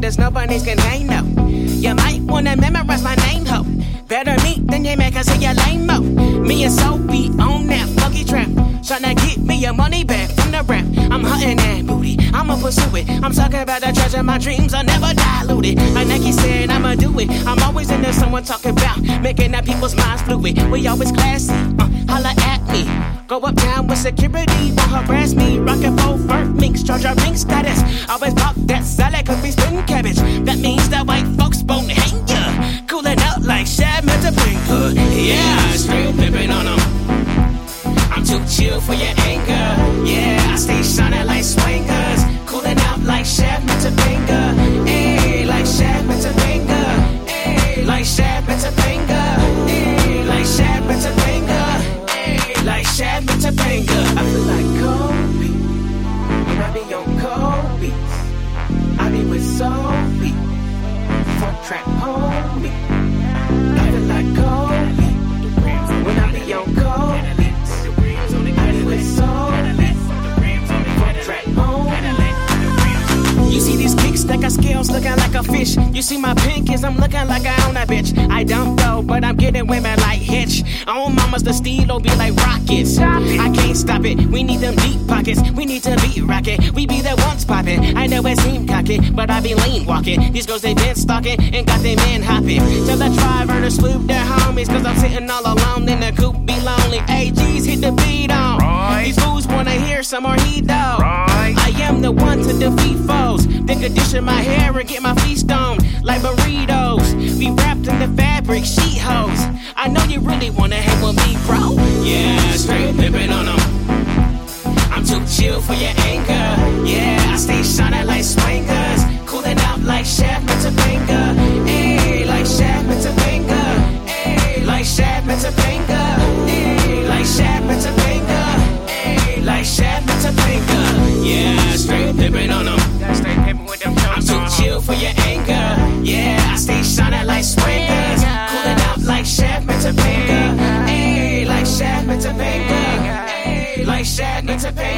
cause nobody's contained, no. You might wanna memorize my name, ho. Better meet than you make, cause you're lame, mo. Me and Sophie on that funky trap. Tryna get me your money back from the rap. I'm hunting that booty, I'ma pursue it. I'm talking about the treasure, my dreams are never diluted. Like Nike said, I'ma do it. I'm always into someone talking about making that people's minds fluid. We always classy, uh, holla at me. Go up down with security, won't harass me. Rockin' full fur minks, charge our ring status. Always pop that salad, cause we Ayy, like Shaft Met Topanga. I feel like Kobe. I be on scales looking like a fish. You see my pinkies, I'm looking like I own that bitch. I don't know, but I'm getting women like Hitch. On mamas, the steel be like rockets. I can't stop it. We need them deep pockets. We need to be rocket. We be the ones popping. I know it seem cocky, but I be lean walking. These girls they been stalking and got them men hopping. Tell the driver to swoop their homies, cause I'm sitting all alone in the coupe, be lonely. AGs hit the beat on. These fools wanna hear some more heat though. I condition my hair and get my feet stoned like burritos. We wrapped in the fabric, sheet hose. I know you really wanna hang with me, bro. Yeah, straight pimpin' on them. I'm too chill for your anger. Yeah, I stay shining Benjamina. Ay, like Shaft Met Topanga. Ay, like Shaft Met Topanga.